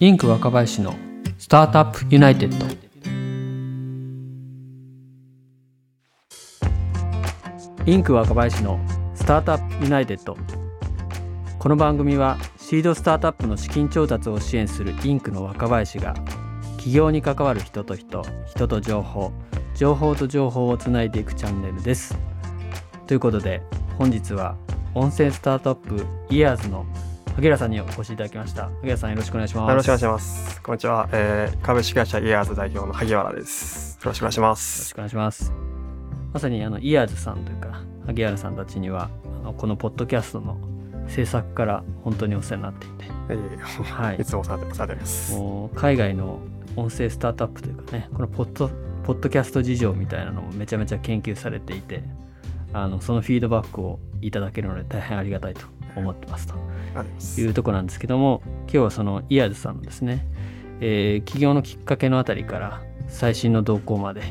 インク若林のスタートアップユナイテッド。インク若林のスタートアップユナイテッド。この番組はシードスタートアップの資金調達を支援するインクの若林が起業に関わる人と人、人と情報、情報と情報をつないでいくチャンネルです。ということで本日は音声スタートアップイヤーズの萩原さんにお越しいただきました。萩原さんよろしくお願いします。よろしくお願いします。こんにちは、えー、株式会社イヤーズ代表の萩原です。よろしくお願いしまよろすしくお願いします。まさにあのイヤーズさんというか萩原さんたちにはあのこのポッドキャストの制作から本当にお世話になっていて、えーはい。いつもされてされてます。もう海外の音声スタートアップというかねこのポッドポッドキャスト事情みたいなのもめちゃめちゃ研究されていてあのそのフィードバックをいただけるので大変ありがたいと思ってますというところなんですけども今日はそのイヤーズさんのですね、えー起業のきっかけのあたりから最新の動向まで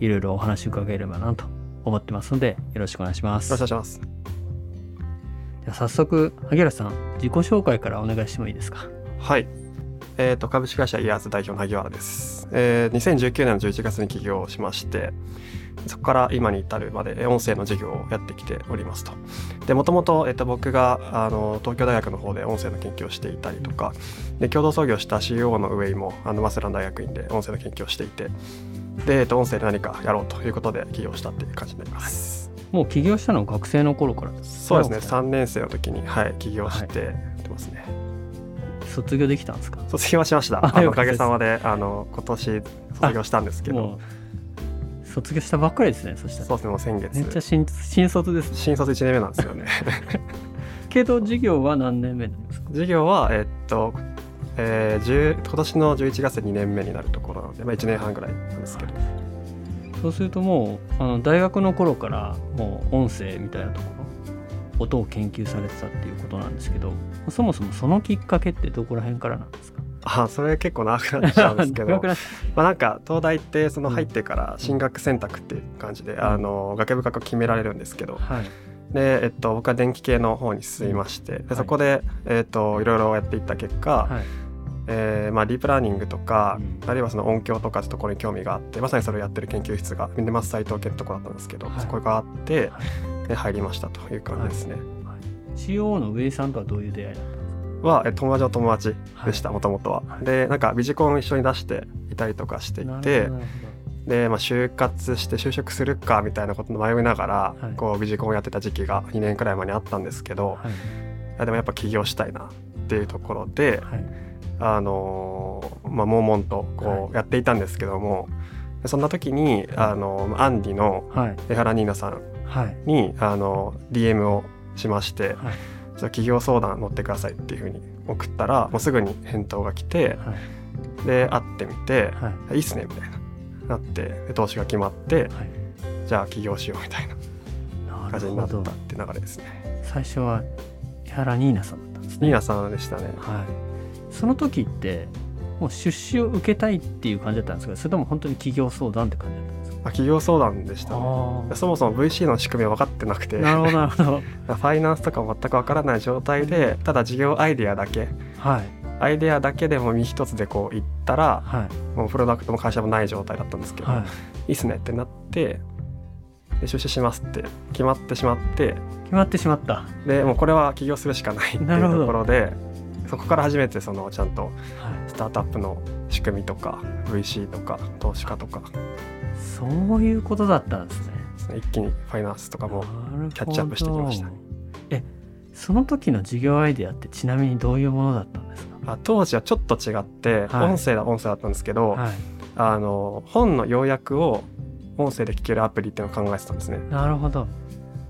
いろいろお話を伺えればなと思ってますのでよろしくお願いします。よろしくお願いします。では早速萩原さん自己紹介からお願いしてもいいですか？はい。えー、と株式会社イヤーズ代表の萩原です、えー、2019年の11月に起業しましてそこから今に至るまでえー音声の授業をやってきておりますと。でもともとえーと僕があの東京大学の方で音声の研究をしていたりとかで共同創業した CEO の上井もあの早稲田の大学院で音声の研究をしていてで、えー、と音声で何かやろうということで起業したっていう感じになります、もう起業したのは学生の頃から？ですそうですね。さ3年生の時にはい起業してやってますね、卒業できたんですか？卒業はしました。おかげさまであの今年卒業したんですけど卒業したばっかりですねそしたら。そうですねもう先月。めっちゃ新新卒ですね。新卒1年目なんですよね。けど授業は何年目なんですか？授業はえっと、えー、10今年の11月で2年目になるところなので、まあ、1年半ぐらいなんですけど。そうするともうあの大学の頃からもう音声みたいなところ音を研究されてたっていうことなんですけどそもそもそのきっかけってどこら辺からなんですか？あそれ結構長くなっちゃうんですけど。まあなんか東大ってその入ってから進学選択っていう感じで、あの学部学科決められるんですけど。はい。で、えっと、僕は電気系の方に進みまして。はい。でそこで、えっと、いろいろやっていった結果、はい。えーまあ、ディープラーニングとか、うん。あるいはその音響とかってところに興味があってまさにそれをやってる研究室がミネマス斎藤家ってところだったんですけど、はい。そこがあって、はで入りましたという感じですね。CO の上井さんとはどういう出会いだったんですかはえ友達の友達でしたはい。もともとは。はい。でなんかビジコンを一緒に出していたりとかしていてで、まあ、就活して就職するかみたいなことに迷いながら、はい。こうビジコンをやってた時期が2年くらい前にあったんですけど、はい。でもやっぱ起業したいなっていうところで、はい。あのーまあ、悶々とこうやっていたんですけども、でそんな時にあのアンディのはい。江原ニーナさんはい。にあの DM をしましてはい「ちょっと企業相談乗ってください」っていうふうに送ったらもうすぐに返答が来てはい。で会ってみてはい「いいっすね」みたいな。なってで投資が決まってはい。じゃあ起業しようみたいなな感じになったって流れですね。最初は江原ニーナさんだったんですね。ニーナさんでしたね。はい、その時ってもう出資を受けたいっていう感じだったんですか？それとも本当に企業相談って感じだった企業相談でした。ね。あそもそも VC の仕組みは分かってなくて。なるほどなるほど。ファイナンスとかも全く分からない状態でただ事業アイデアだけ。はい。アイデアだけでも身一つでこういったらはい。もうプロダクトも会社もない状態だったんですけど、はい。いいっすねってなってで出資しますって。決まってしまって。決まってしまった。でもうこれは起業するしかないっていうところでそこから初めてそのちゃんとはい。スタートアップの仕組みとか VC とか投資家とかそういうことだったんですね。一気にファイナンスとかもキャッチアップしてきましたね。えその時の事業アイデアってちなみにどういうものだったんですか？あ当時はちょっと違って、はい。音声は音声だったんですけど、はい。あの本の要約を音声で聞けるアプリっていうのを考えてたんですね。なるほど。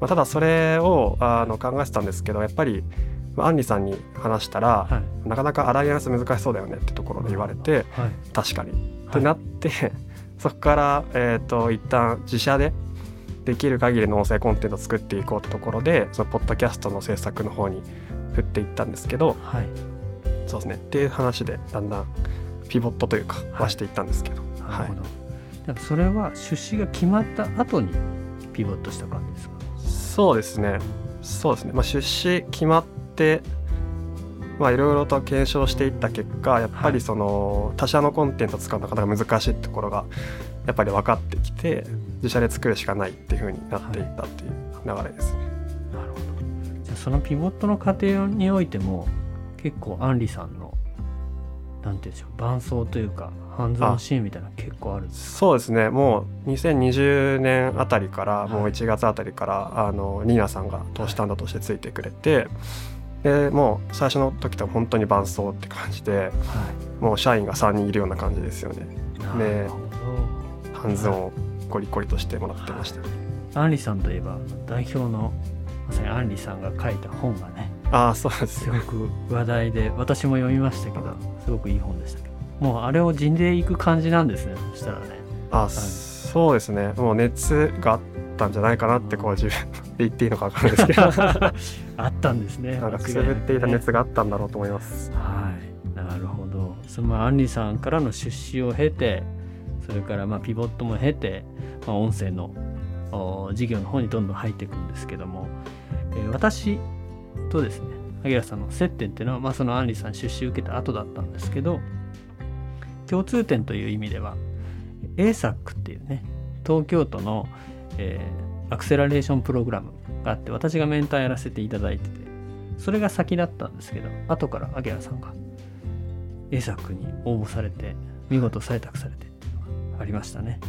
まあ、ただそれをあの考えてたんですけどやっぱりまあアンリさんに話したら、はい。なかなかアライアンス難しそうだよねってところで言われてはい。確かに、はいってなってそこから、えー、と一旦自社でできる限りの音声コンテンツを作っていこうってところでそのポッドキャストの制作の方に振っていったんですけどはい。そうですね。っていう話でだんだんピボットというかはい。はしていったんですけど、なるほど、だからそれは出資が決まった後にピボットした感じですか？そうですね。そうですね、まあ、出資決まってまあいろいろと検証していった結果やっぱりその他社のコンテンツを使うのなかなか難しいところがやっぱり分かってきて自社で作るしかないっていうふうになっていったっていう流れですね。なるほど。じゃあそのピボットの過程においても結構アンリさんのなんていうんでしょう伴走というかハンズオンシーンみたいなの結構あるんですそうですね。もう2020年あたりからもう1月あたりから、あのニーナさんが投資担当としてついてくれて、でもう最初の時とは本当に伴走って感じではもう社員が3人いるような感じですよね。いなるほハンズオンをゴリゴリとしてもらってました、どアンリさんといえば代表のまさにアンリさんが書いた本がねああそうですすごく話題で私も読みましたけどすごくいい本でしたけど。もうあれを地でいく感じなんですねそしたらね。あそうですね。もう熱があったんじゃないかなってこう自分で言っていいのか分かんないですけど。あったんですね。なんかくすぶっていた熱があったんだろうと思います。はい。なるほど。そのアンリさんからの出資を経てそれからまあピボットも経て、まあ、音声のお事業の方にどんどん入っていくんですけども、えー私とですねアギラさんの接点っていうのは、まあ、そのアンリさん出資を受けた後だったんですけど共通点という意味では ASAC っていうね東京都の、えーアクセラレーションプログラムがあって私がメンターやらせていただいててそれが先だったんですけど後からアギラさんが ASAC に応募されて見事採択されてっていうのがありましたね。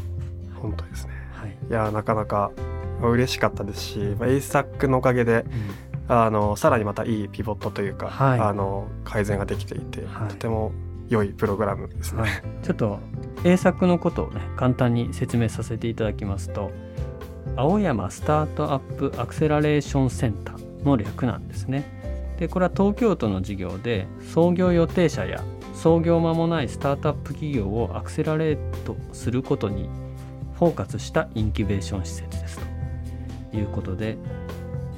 本当ですね。はい。いやなかなかまあ嬉しかったですし、まあ、ASAC のおかげでうん。あのさらにまたいいピボットというか、はい。あの改善ができていて、はい。とても良いプログラムですね。はい、ちょっと A 作のことをね簡単に説明させていただきますと青山スタートアップアクセラレーションセンターの略なんですね。でこれは東京都の事業で創業予定者や創業間もないスタートアップ企業をアクセラレートすることにフォーカスしたインキュベーション施設ですということで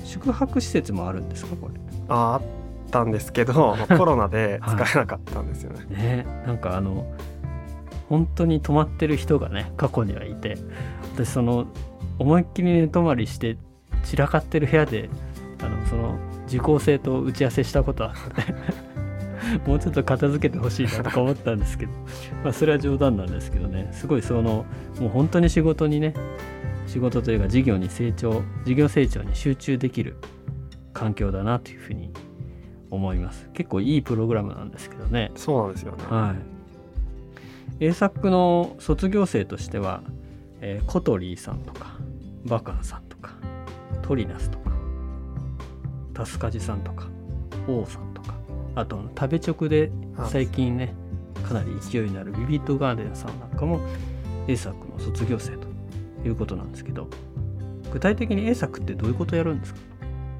宿泊施設もあるんですかこれ？ああったんですけど コロナで使えなかったんですよね。ねなんかあの本当に泊まってる人がね過去にはいて私その思いっきり寝泊まりして散らかってる部屋であのその受講生と打ち合わせしたことあって もうちょっと片付けてほしいなとか思ったんですけどまあそれは冗談なんですけどねすごいそのもう本当に仕事にね仕事というか事業に成長事業成長に集中できる環境だなというふうに思います結構いいプログラムなんですけどねそうなんですよね。はい。A 作の卒業生としては、えーコトリーさんとか、バカンさんとか、トリナスとか、タスカジさんとか、王さんとか、あと食べ直であ最近ね、かなり勢いのあるビビッドガーデンさんなんかも A 作の卒業生ということなんですけど、具体的に A 作ってどういうことをやるんですか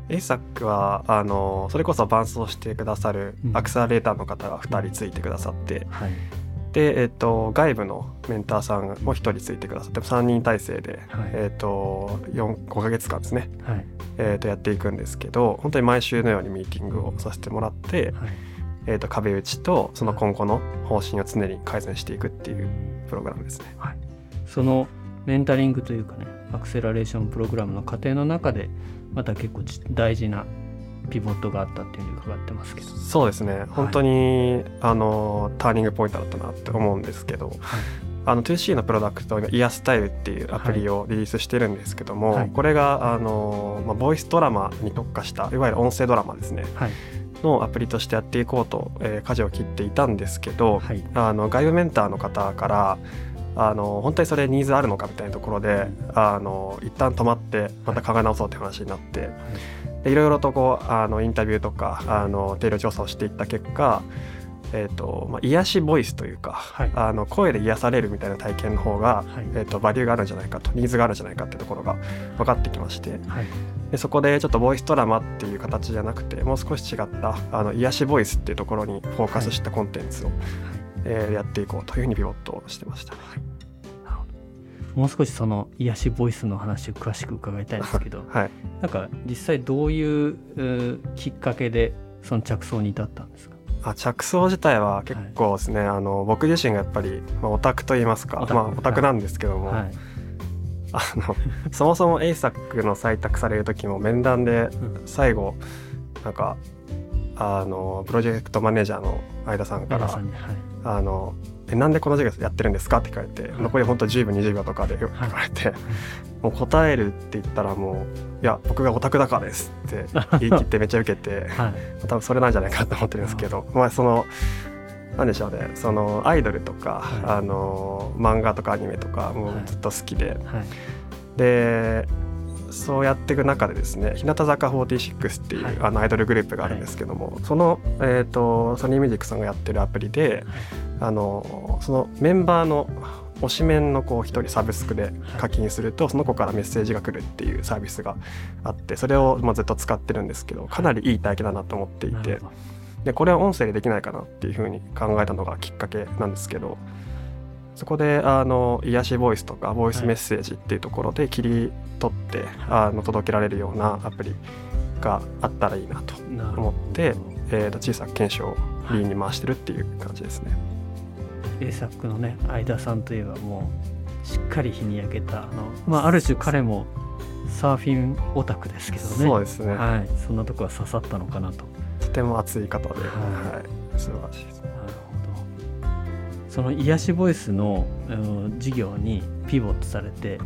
？ASAC はあのそれこそ伴走してくださるうんアクセラレーターの方が2人ついてくださって、はい。で、えっと外部のメンターさんも1人ついてくださって3人体制で、はいえっと4 5ヶ月間ですね、はい。えっとやっていくんですけど本当に毎週のようにミーティングをさせてもらって、はい。えっと壁打ちとその今後の方針を常に改善していくっていうプログラムですね。はい、そのメンタリングというかねアクセラレーションプログラムの過程の中でまた結構じ大事なピボットがあったっていうふうに伺ってますけど、そうですね。本当に、あのターニングポイントだったなって思うんですけど。はい。あの 2C のプロダクト今イヤスタイルっていうアプリをリリースしてるんですけども、はい。これがあの、まあ、ボイスドラマに特化したいわゆる音声ドラマですね。はい。のアプリとしてやっていこうと、えー舵を切っていたんですけど、はい。あの外部メンターの方からあの本当にそれニーズあるのかみたいなところであの一旦止まってまた考え直そうって話になって、でいろいろとこうあのインタビューとかあの定量調査をしていった結果、えーとまあ、癒しボイスというか、はい。あの声で癒されるみたいな体験の方が、はい。えー、とバリューがあるんじゃないかとニーズがあるんじゃないかっていうところが分かってきましてはい。でそこでちょっとボイスドラマっていう形じゃなくてもう少し違ったあの癒しボイスっていうところにフォーカスしたコンテンツを、えーやっていこうというふうにピボットしてました。なるほどもう少しその癒しボイスの話を詳しく伺いたいんですけど はい。なんか実際どういうきっかけでその着想に至ったんですか？あ着想自体は結構ですね、あの僕自身がやっぱり、まあ、オタクと言いますかオタク。まあ、オタクなんですけども、はい。あのそもそも ASAC の採択される時も面談でうん。最後なんかあのプロジェクトマネージャーの相田さんからあのえなんでこの授業やってるんですか？って聞かれて、はい残り本当10秒20秒とかで言われて、もう答えるって言ったらもう「いや僕がオタクだからです」って言い切ってめっちゃ受けて はい。多分それなんじゃないかと思ってるんですけど、まあそのなんでしょうねそのアイドルとか、はい。あの漫画とかアニメとかもうはいずっと好きで、はい。でそうやっていく中でですね日向坂46っていう、はい。あのアイドルグループがあるんですけども、その、えー、とソニーミュージックさんがやってるアプリであのそのメンバーの推しメンの子を一人サブスクで課金するとその子からメッセージが来るっていうサービスがあってそれをまあずっと使ってるんですけどかなりいい体験だなと思っていてでこれは音声でできないかなっていうふうに考えたのがきっかけなんですけどそこであの癒しボイスとかボイスメッセージっていうところで切り取って、あの届けられるようなアプリがあったらいいなと思って、えー、と小さく検証をリーンに回してるっていう感じですね。栄作のね相田さんといえばもうしっかり日に焼けたあの、まあ、ある種彼もサーフィンオタクですけどね。そうですね、はい、そんなとこは刺さったのかなと。とても熱い方で、はい。はい、素晴らしいその癒しボイスの、うん事業にピボットされて、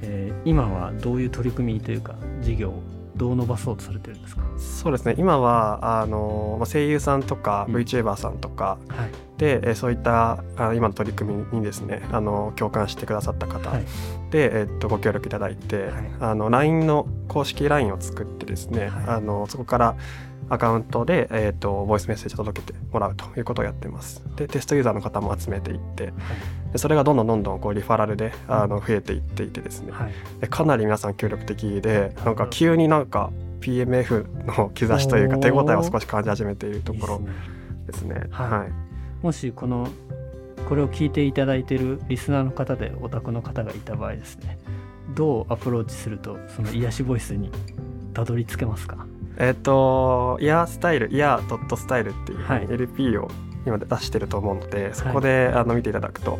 えー今はどういう取り組みというか事業をどう伸ばそうとされてるんですか？そうですね。今はあのまあ声優さんとかうん。VTuber さんとかはい。で、えーそういったあ今の取り組みにですねあの共感してくださった方はい。で、えーっとご協力いただいて、はい。あの LINE の公式 LINE を作ってですね、はい。あのそこからアカウントで、えーっとボイスメッセージを届けてもらうということをやってます。でテストユーザーの方も集めていってでそれがどんどんどんどんこうリファラルであの増えていっていてですね、はい。でかなり皆さん協力的でなんか急になんか PMF の兆しというか手応えを少し感じ始めているところですね。ですね。はい。はい。もしこのこれを聞いていただいているリスナーの方でオタクの方がいた場合ですね。どうアプローチするとその癒しボイスにたどり着けますか？えっ、とイヤースタイルイヤードットスタイルっていうはい。LP を今出してると思うので、そこであの見ていただくと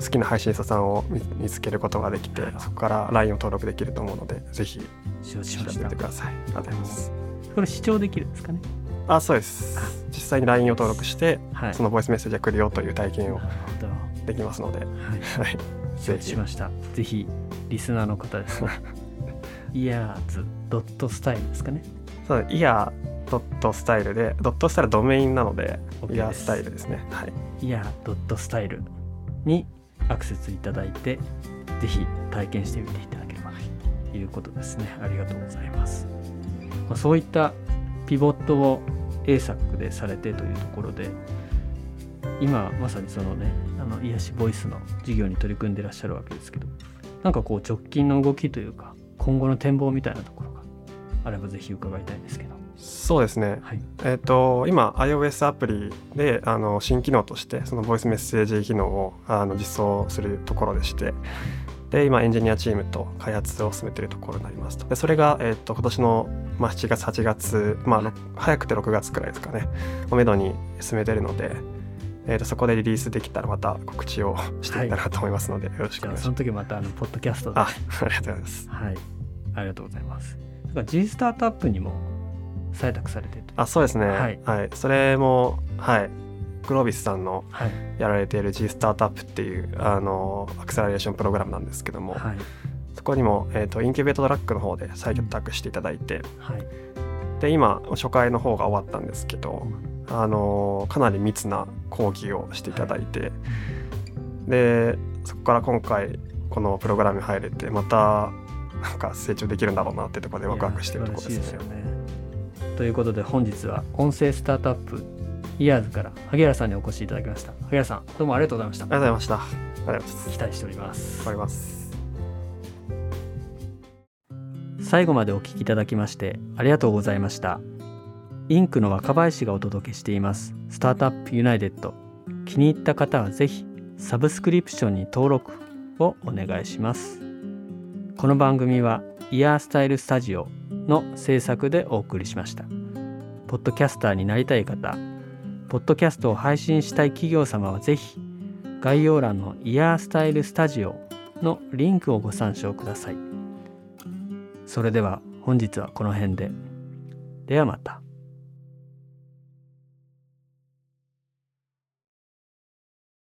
好きな配信者さんを見見つけることができてなるほどそこから LINE を登録できると思うのでぜひ調べました。てください。ありがとうございます。これ視聴できるんですかね？あそうです。実際に LINE を登録してはい。そのボイスメッセージが来るよという体験をできますので、はい。ぜひ知しました。ぜひリスナーの方ですね。イヤーズドットスタイルですかねそうイヤードットスタイルでドットスタイルはドメインなのでイヤースタイルですね。はい。イヤードットスタイルにアクセスいただいてぜひ体験してみていただければということですねありがとうございます、まあ、そういったピボットを A 作でされてというところで今まさにそのねあの癒しボイスの事業に取り組んでいらっしゃるわけですけどなんかこう直近の動きというか今後の展望みたいなところがあればぜひ伺いたいんですけどそうですね。はいえっ、と今 iOS アプリであの新機能としてそのボイスメッセージ機能をあの実装するところでして。で今エンジニアチームと開発を進めているところになりますとでそれが、えっと今年の、まあ、7月8月、まあ、ろ早くて6月くらいですかねをめどに進めているので、えっとそこでリリースできたらまた告知をしていったらと思いますので、よろしくお願いします。その時またあのポッドキャストであありがとうございます。はい、ありがとうございます。G スタートアップにも採択されて。あそうですね、ははい。いそれもはい。グロービスさんのはい、やられている G スタートアップっていうあのアクセラレーションプログラムなんですけども、はい、そこにも、えー、とインキュベートトラックの方で採択していただいて、はい、で今初回の方が終わったんですけど、あのかなり密な講義をしていただいて、でそこから今回このプログラムに入れてまたなんか成長できるんだろうなってところでワクワクしてるところですねすよね。ということで本日は音声スタートアップイヤーズから萩原さんにお越しいただきました。萩原さんどうもありがとうございました。ありがとうございましたありがとうございます期待しております頑張。ります最後までお聞きいただきましてありがとうございました。インクの若林がお届けしていますスタートアップユナイテッド気に入った方はぜひサブスクリプションに登録をお願いしますこの番組はイヤースタイルスタジオの制作でお送りしましたポッドキャスターになりたい方ポッドキャストを配信したい企業様はぜひ概要欄のイヤースタイルスタジオのリンクをご参照くださいそれでは本日はこの辺で。ではまた。